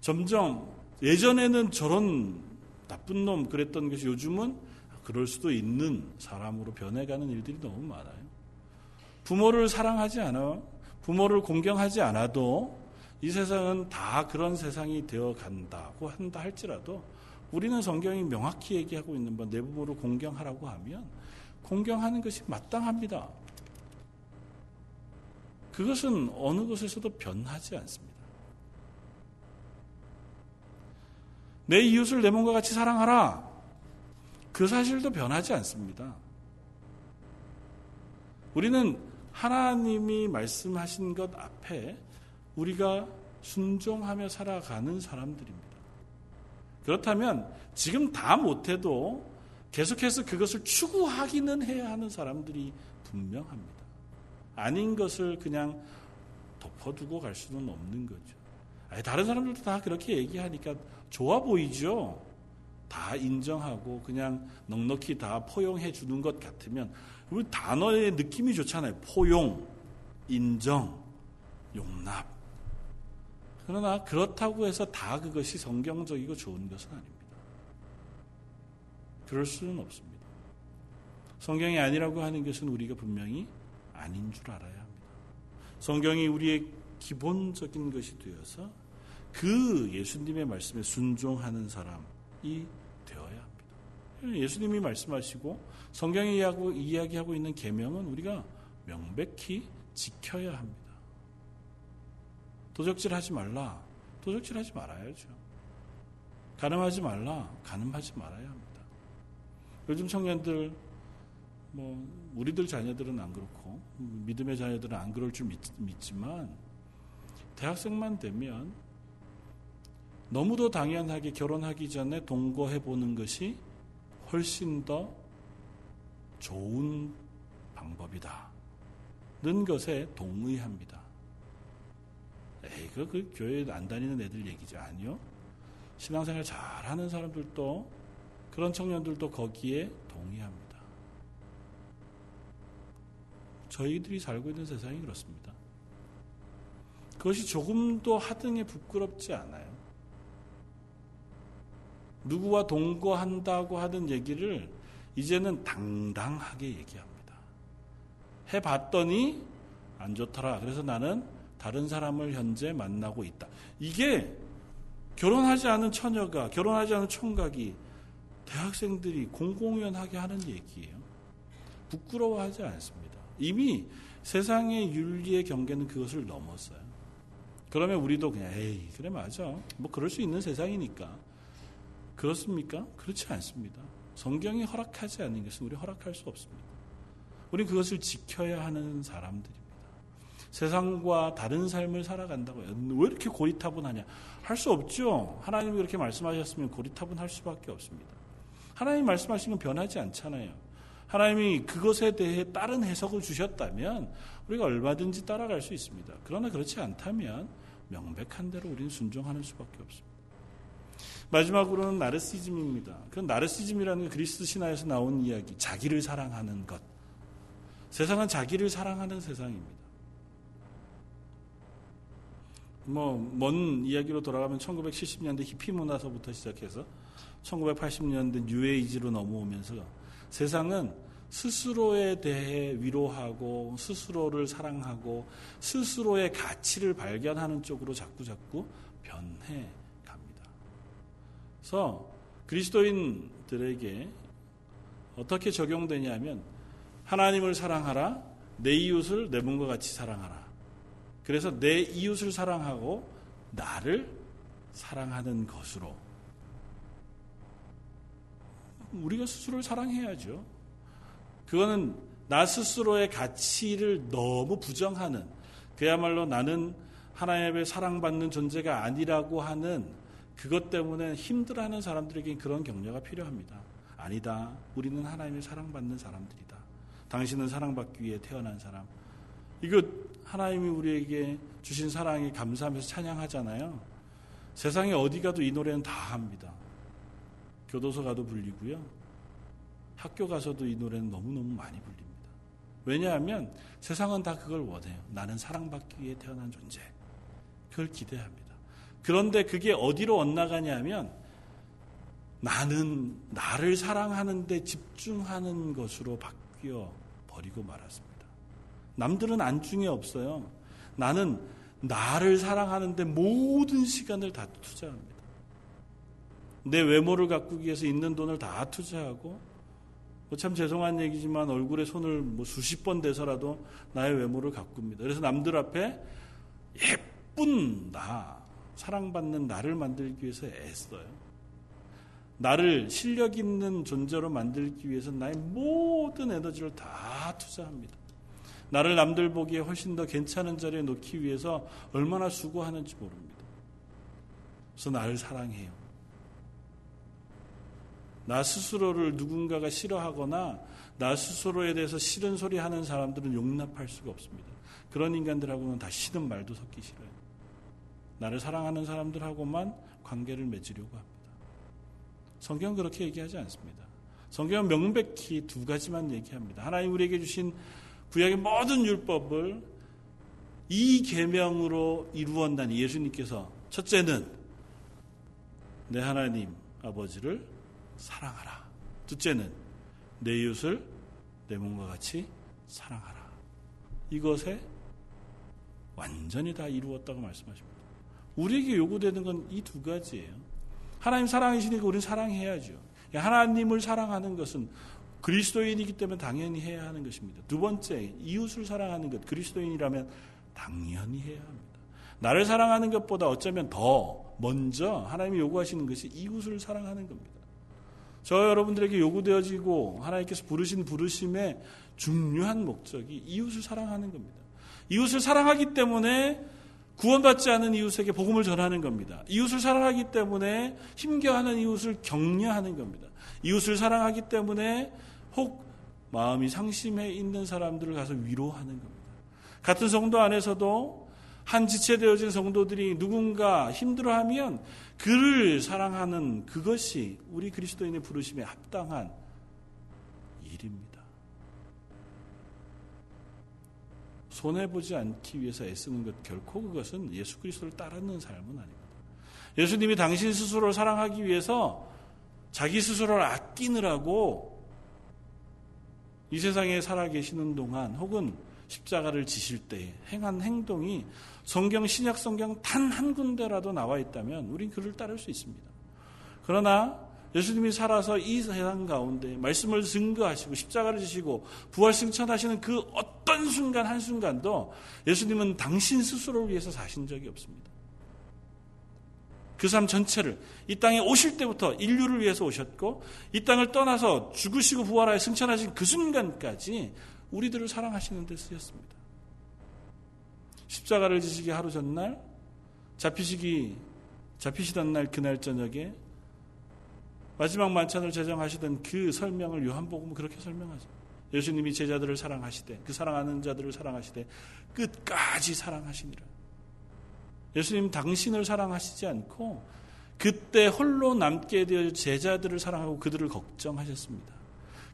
점점 예전에는 저런 나쁜 놈 그랬던 것이 요즘은 그럴 수도 있는 사람으로 변해가는 일들이 너무 많아요. 부모를 사랑하지 않아, 부모를 공경하지 않아도 이 세상은 다 그런 세상이 되어 간다고 한다 할지라도 우리는 성경이 명확히 얘기하고 있는 바 내 부모를 공경하라고 하면 공경하는 것이 마땅합니다. 그것은 어느 곳에서도 변하지 않습니다. 내 이웃을 내 몸과 같이 사랑하라. 그 사실도 변하지 않습니다. 우리는 하나님이 말씀하신 것 앞에 우리가 순종하며 살아가는 사람들입니다. 그렇다면 지금 다 못해도 계속해서 그것을 추구하기는 해야 하는 사람들이 분명합니다. 아닌 것을 그냥 덮어두고 갈 수는 없는 거죠. 아니, 다른 사람들도 다 그렇게 얘기하니까 좋아 보이죠? 다 인정하고 그냥 넉넉히 다 포용해 주는 것 같으면 우리 단어의 느낌이 좋잖아요. 포용, 인정, 용납. 그러나 그렇다고 해서 다 그것이 성경적이고 좋은 것은 아닙니다. 그럴 수는 없습니다. 성경이 아니라고 하는 것은 우리가 분명히 아닌 줄 알아야 합니다. 성경이 우리의 기본적인 것이 되어서 그 예수님의 말씀에 순종하는 사람이 되어야 합니다. 예수님이 말씀하시고 성경이 이야기하고 있는 계명은 우리가 명백히 지켜야 합니다. 도적질 하지 말라. 도적질 하지 말아야죠. 가늠하지 말라. 가늠하지 말아야 합니다. 요즘 청년들 뭐 우리들 자녀들은 안 그렇고 믿음의 자녀들은 안 그럴 줄 믿, 지만 대학생만 되면 너무도 당연하게 결혼하기 전에 동거해 보는 것이 훨씬 더 좋은 방법이다. 는 것에 동의합니다. 에이, 그, 그 교회 안 다니는 애들 얘기죠. 아니요. 신앙생활 잘하는 사람들도 그런 청년들도 거기에 동의합니다. 저희들이 살고 있는 세상이 그렇습니다. 그것이 조금도 하등에 부끄럽지 않아요. 누구와 동거한다고 하는 얘기를 이제는 당당하게 얘기합니다. 해봤더니 안 좋더라. 그래서 나는 다른 사람을 현재 만나고 있다. 이게 결혼하지 않은 처녀가, 결혼하지 않은 총각이 대학생들이 공공연하게 하는 얘기예요. 부끄러워하지 않습니다. 이미 세상의 윤리의 경계는 그것을 넘었어요. 그러면 우리도 그냥 에이 그래 맞아 뭐 그럴 수 있는 세상이니까 그렇습니까? 그렇지 않습니다. 성경이 허락하지 않는 것은 우리 허락할 수 없습니다. 우리 그것을 지켜야 하는 사람들입니다. 세상과 다른 삶을 살아간다고요. 왜 이렇게 고리타분하냐? 할 수 없죠. 하나님이 그렇게 말씀하셨으면 고리타분할 수밖에 없습니다. 하나님 말씀하신 건 변하지 않잖아요. 하나님이 그것에 대해 다른 해석을 주셨다면 우리가 얼마든지 따라갈 수 있습니다. 그러나 그렇지 않다면 명백한 대로 우리는 순종하는 수밖에 없습니다. 마지막으로는 나르시즘입니다. 그 나르시즘이라는 그리스 신화에서 나온 이야기, 자기를 사랑하는 것. 세상은 자기를 사랑하는 세상입니다. 뭐, 먼 이야기로 돌아가면 1970년대 히피 문화서부터 시작해서 1980년대 뉴에이지로 넘어오면서 세상은 스스로에 대해 위로하고 스스로를 사랑하고 스스로의 가치를 발견하는 쪽으로 자꾸 자꾸 변해 갑니다. 그래서 그리스도인들에게 어떻게 적용되냐면 하나님을 사랑하라 내 이웃을 내 몸과 같이 사랑하라. 그래서 내 이웃을 사랑하고 나를 사랑하는 것으로 우리가 스스로를 사랑해야죠. 그거는 나 스스로의 가치를 너무 부정하는 그야말로 나는 하나님의 사랑받는 존재가 아니라고 하는 그것 때문에 힘들어하는 사람들에게 그런 격려가 필요합니다. 아니다. 우리는 하나님의 사랑받는 사람들이다. 당신은 사랑받기 위해 태어난 사람. 이거 하나님이 우리에게 주신 사랑에 감사하면서 찬양하잖아요. 세상에 어디 가도 이 노래는 다 합니다. 교도소 가도 불리고요. 학교 가서도 이 노래는 너무너무 많이 불립니다. 왜냐하면 세상은 다 그걸 원해요. 나는 사랑받기 위해 태어난 존재. 그걸 기대합니다. 그런데 그게 어디로 엇나가냐면 나는 나를 사랑하는데 집중하는 것으로 바뀌어 버리고 말았습니다. 남들은 안중에 없어요. 나는 나를 사랑하는데 모든 시간을 다 투자합니다. 내 외모를 가꾸기 위해서 있는 돈을 다 투자하고 뭐 참 죄송한 얘기지만 얼굴에 손을 뭐 수십 번 대서라도 나의 외모를 가꿉니다. 그래서 남들 앞에 예쁜 나, 사랑받는 나를 만들기 위해서 애써요. 나를 실력 있는 존재로 만들기 위해서 나의 모든 에너지를 다 투자합니다. 나를 남들 보기에 훨씬 더 괜찮은 자리에 놓기 위해서 얼마나 수고하는지 모릅니다. 그래서 나를 사랑해요. 나 스스로를 누군가가 싫어하거나 나 스스로에 대해서 싫은 소리 하는 사람들은 용납할 수가 없습니다. 그런 인간들하고는 다 싫은 말도 섞기 싫어요. 나를 사랑하는 사람들하고만 관계를 맺으려고 합니다. 성경은 그렇게 얘기하지 않습니다. 성경은 명백히 두 가지만 얘기합니다. 하나님 우리에게 주신 구약의 모든 율법을 이 계명으로 이루었다니 예수님께서 첫째는 내 하나님 아버지를 사랑하라. 둘째는 내 이웃을 내 몸과 같이 사랑하라. 이것에 완전히 다 이루었다고 말씀하십니다. 우리에게 요구되는 건 이 두 가지예요. 하나님 사랑이시니까 우리는 사랑해야죠. 하나님을 사랑하는 것은 그리스도인이기 때문에 당연히 해야 하는 것입니다. 두 번째, 이웃을 사랑하는 것, 그리스도인이라면 당연히 해야 합니다. 나를 사랑하는 것보다 어쩌면 더 먼저 하나님이 요구하시는 것이 이웃을 사랑하는 겁니다. 저 여러분들에게 요구되어지고 하나님께서 부르신 부르심의 중요한 목적이 이웃을 사랑하는 겁니다. 이웃을 사랑하기 때문에 구원받지 않은 이웃에게 복음을 전하는 겁니다. 이웃을 사랑하기 때문에 힘겨워하는 이웃을 격려하는 겁니다. 이웃을 사랑하기 때문에 혹 마음이 상심해 있는 사람들을 가서 위로하는 겁니다. 같은 성도 안에서도 한 지체되어진 성도들이 누군가 힘들어하면 그를 사랑하는 그것이 우리 그리스도인의 부르심에 합당한 일입니다. 손해보지 않기 위해서 애쓰는 것 결코 그것은 예수 그리스도를 따르는 삶은 아닙니다. 예수님이 당신 스스로를 사랑하기 위해서 자기 스스로를 아끼느라고 이 세상에 살아계시는 동안 혹은 십자가를 지실 때 행한 행동이 성경 신약 성경 단 한 군데라도 나와 있다면 우린 그를 따를 수 있습니다. 그러나 예수님이 살아서 이 세상 가운데 말씀을 증거하시고 십자가를 지시고 부활 승천하시는 그 어떤 순간 한순간도 예수님은 당신 스스로를 위해서 사신 적이 없습니다. 그 삶 전체를 이 땅에 오실 때부터 인류를 위해서 오셨고 이 땅을 떠나서 죽으시고 부활하여 승천하신 그 순간까지 우리들을 사랑하시는 데 쓰였습니다. 십자가를 지시기 하루 전날 잡히시기 잡히시던 날 그날 저녁에 마지막 만찬을 제정하시던 그 설명을 요한복음은 그렇게 설명하죠. 예수님이 제자들을 사랑하시되 그 사랑하는 자들을 사랑하시되 끝까지 사랑하시니라. 예수님 당신을 사랑하시지 않고 그때 홀로 남게 되어 제자들을 사랑하고 그들을 걱정하셨습니다.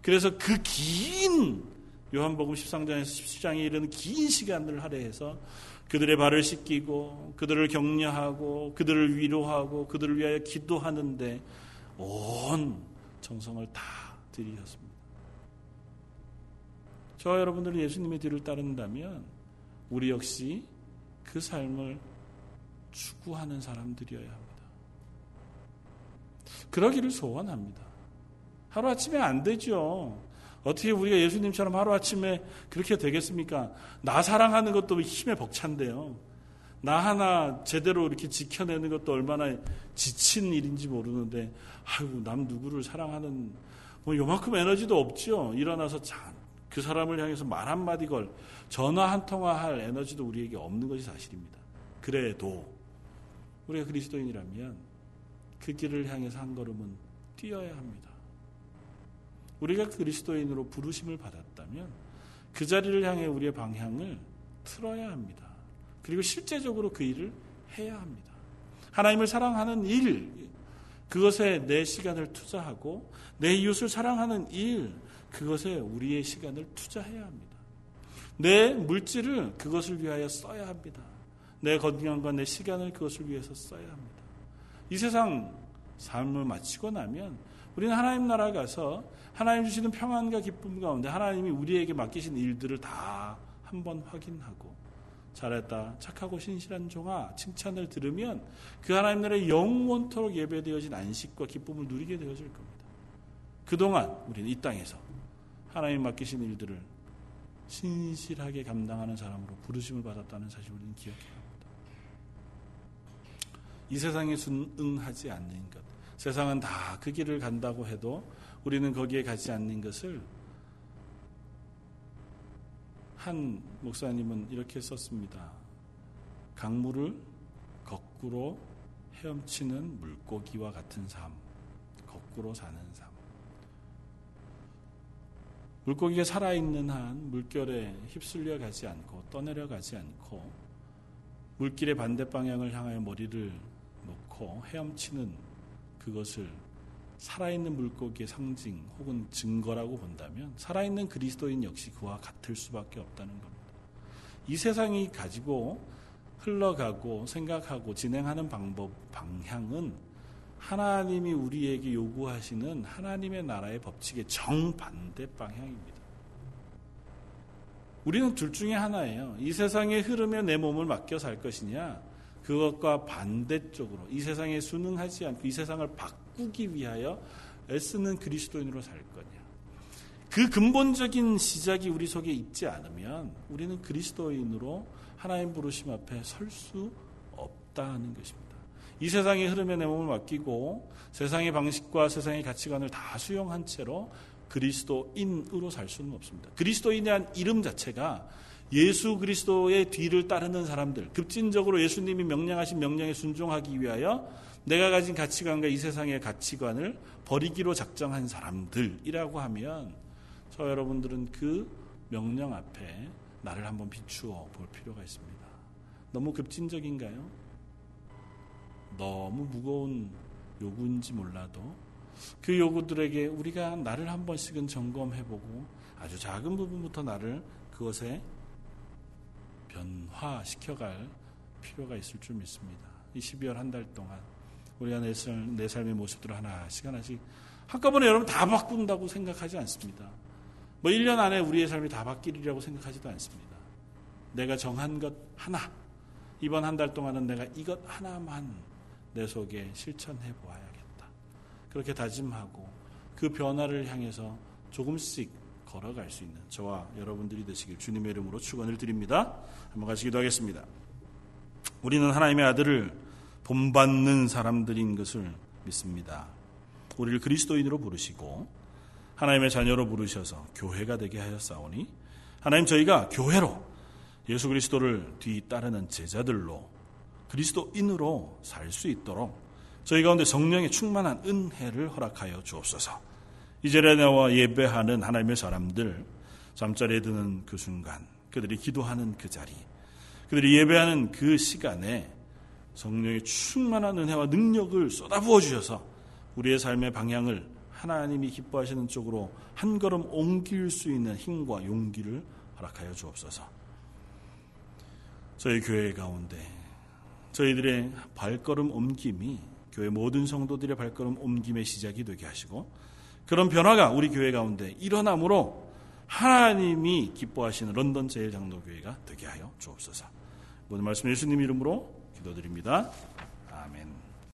그래서 그 긴 요한복음 13장에서 17장에 이르는 긴 시간을 할애해서 그들의 발을 씻기고 그들을 격려하고 그들을 위로하고 그들을 위하여 기도하는데 온 정성을 다 들이셨습니다. 저와 여러분들은 예수님의 뒤를 따른다면 우리 역시 그 삶을 추구하는 사람들이어야 합니다. 그러기를 소원합니다. 하루아침에 안 되죠. 어떻게 우리가 예수님처럼 하루아침에 그렇게 되겠습니까? 나 사랑하는 것도 힘에 벅찬데요. 나 하나 제대로 이렇게 지켜내는 것도 얼마나 지친 일인지 모르는데, 아이고, 남 누구를 사랑하는, 뭐 요만큼 에너지도 없죠. 일어나서 그 사람을 향해서 말 한마디 걸, 전화 한 통화 할 에너지도 우리에게 없는 것이 사실입니다. 그래도, 우리가 그리스도인이라면 그 길을 향해서 한 걸음은 뛰어야 합니다. 우리가 그리스도인으로 부르심을 받았다면 그 자리를 향해 우리의 방향을 틀어야 합니다. 그리고 실제적으로 그 일을 해야 합니다. 하나님을 사랑하는 일, 그것에 내 시간을 투자하고 내 이웃을 사랑하는 일, 그것에 우리의 시간을 투자해야 합니다. 내 물질을 그것을 위하여 써야 합니다. 내 건강과 내 시간을 그것을 위해서 써야 합니다. 이 세상 삶을 마치고 나면 우리는 하나님 나라 가서 하나님 주시는 평안과 기쁨 가운데 하나님이 우리에게 맡기신 일들을 다 한번 확인하고 잘했다 착하고 신실한 종아 칭찬을 들으면 그 하나님 나라의 영원토록 예배되어진 안식과 기쁨을 누리게 되어질 겁니다. 그동안 우리는 이 땅에서 하나님 맡기신 일들을 신실하게 감당하는 사람으로 부르심을 받았다는 사실을 우리는 합니다. 이 세상에 순응하지 않는 것 세상은 다 그 길을 간다고 해도 우리는 거기에 가지 않는 것을 한 목사님은 이렇게 썼습니다. 강물을 거꾸로 헤엄치는 물고기와 같은 삶, 거꾸로 사는 삶. 물고기가 살아있는 한 물결에 휩쓸려 가지 않고 떠내려 가지 않고 물길의 반대 방향을 향하여 머리를 놓고 헤엄치는 그것을 살아있는 물고기의 상징 혹은 증거라고 본다면 살아있는 그리스도인 역시 그와 같을 수밖에 없다는 겁니다. 이 세상이 가지고 흘러가고 생각하고 진행하는 방법, 방향은 하나님이 우리에게 요구하시는 하나님의 나라의 법칙의 정반대 방향입니다. 우리는 둘 중에 하나예요. 이 세상의 흐름에 내 몸을 맡겨 살 것이냐, 그것과 반대쪽으로 이 세상에 순응하지 않고 이 세상을 바꾸기 위하여 애쓰는 그리스도인으로 살 거냐. 그 근본적인 시작이 우리 속에 있지 않으면 우리는 그리스도인으로 하나님 부르심 앞에 설 수 없다는 것입니다. 이 세상의 흐름에 내 몸을 맡기고 세상의 방식과 세상의 가치관을 다 수용한 채로 그리스도인으로 살 수는 없습니다. 그리스도인이란 이름 자체가 예수 그리스도의 뒤를 따르는 사람들, 급진적으로 예수님이 명령하신 명령에 순종하기 위하여 내가 가진 가치관과 이 세상의 가치관을 버리기로 작정한 사람들이라고 하면 저 여러분들은 그 명령 앞에 나를 한번 비추어 볼 필요가 있습니다. 너무 급진적인가요? 너무 무거운 요구인지 몰라도 그 요구들에게 우리가 나를 한 번씩은 점검해보고 아주 작은 부분부터 나를 그것에 변화시켜갈 필요가 있을 줄 믿습니다. 이 12월 한 달 동안 우리가 내, 삶, 내 삶의 모습들을 하나씩 하나씩 한꺼번에 여러분 다 바꾼다고 생각하지 않습니다. 뭐 1년 안에 우리의 삶이 다 바뀌리라고 생각하지도 않습니다. 내가 정한 것 하나, 이번 한 달 동안은 내가 이것 하나만 내 속에 실천해 보아야겠다. 그렇게 다짐하고 그 변화를 향해서 조금씩 걸어갈 수 있는 저와 여러분들이 되시길 주님의 이름으로 축원을 드립니다. 한번 같이 기도하겠습니다. 우리는 하나님의 아들을 본받는 사람들인 것을 믿습니다. 우리를 그리스도인으로 부르시고 하나님의 자녀로 부르셔서 교회가 되게 하였사오니 하나님 저희가 교회로 예수 그리스도를 뒤따르는 제자들로 그리스도인으로 살 수 있도록 저희 가운데 성령의 충만한 은혜를 허락하여 주옵소서. 이 자리에 나와 예배하는 하나님의 사람들 잠자리에 드는 그 순간 그들이 기도하는 그 자리 그들이 예배하는 그 시간에 성령의 충만한 은혜와 능력을 쏟아부어 주셔서 우리의 삶의 방향을 하나님이 기뻐하시는 쪽으로 한 걸음 옮길 수 있는 힘과 용기를 허락하여 주옵소서. 저희 교회 가운데 저희들의 발걸음 옮김이 교회 모든 성도들의 발걸음 옮김의 시작이 되게 하시고 그런 변화가 우리 교회 가운데 일어남으로 하나님이 기뻐하시는 런던 제일 장로교회가 되게 하여 주옵소서. 모든 말씀 예수님 이름으로 기도드립니다. 아멘.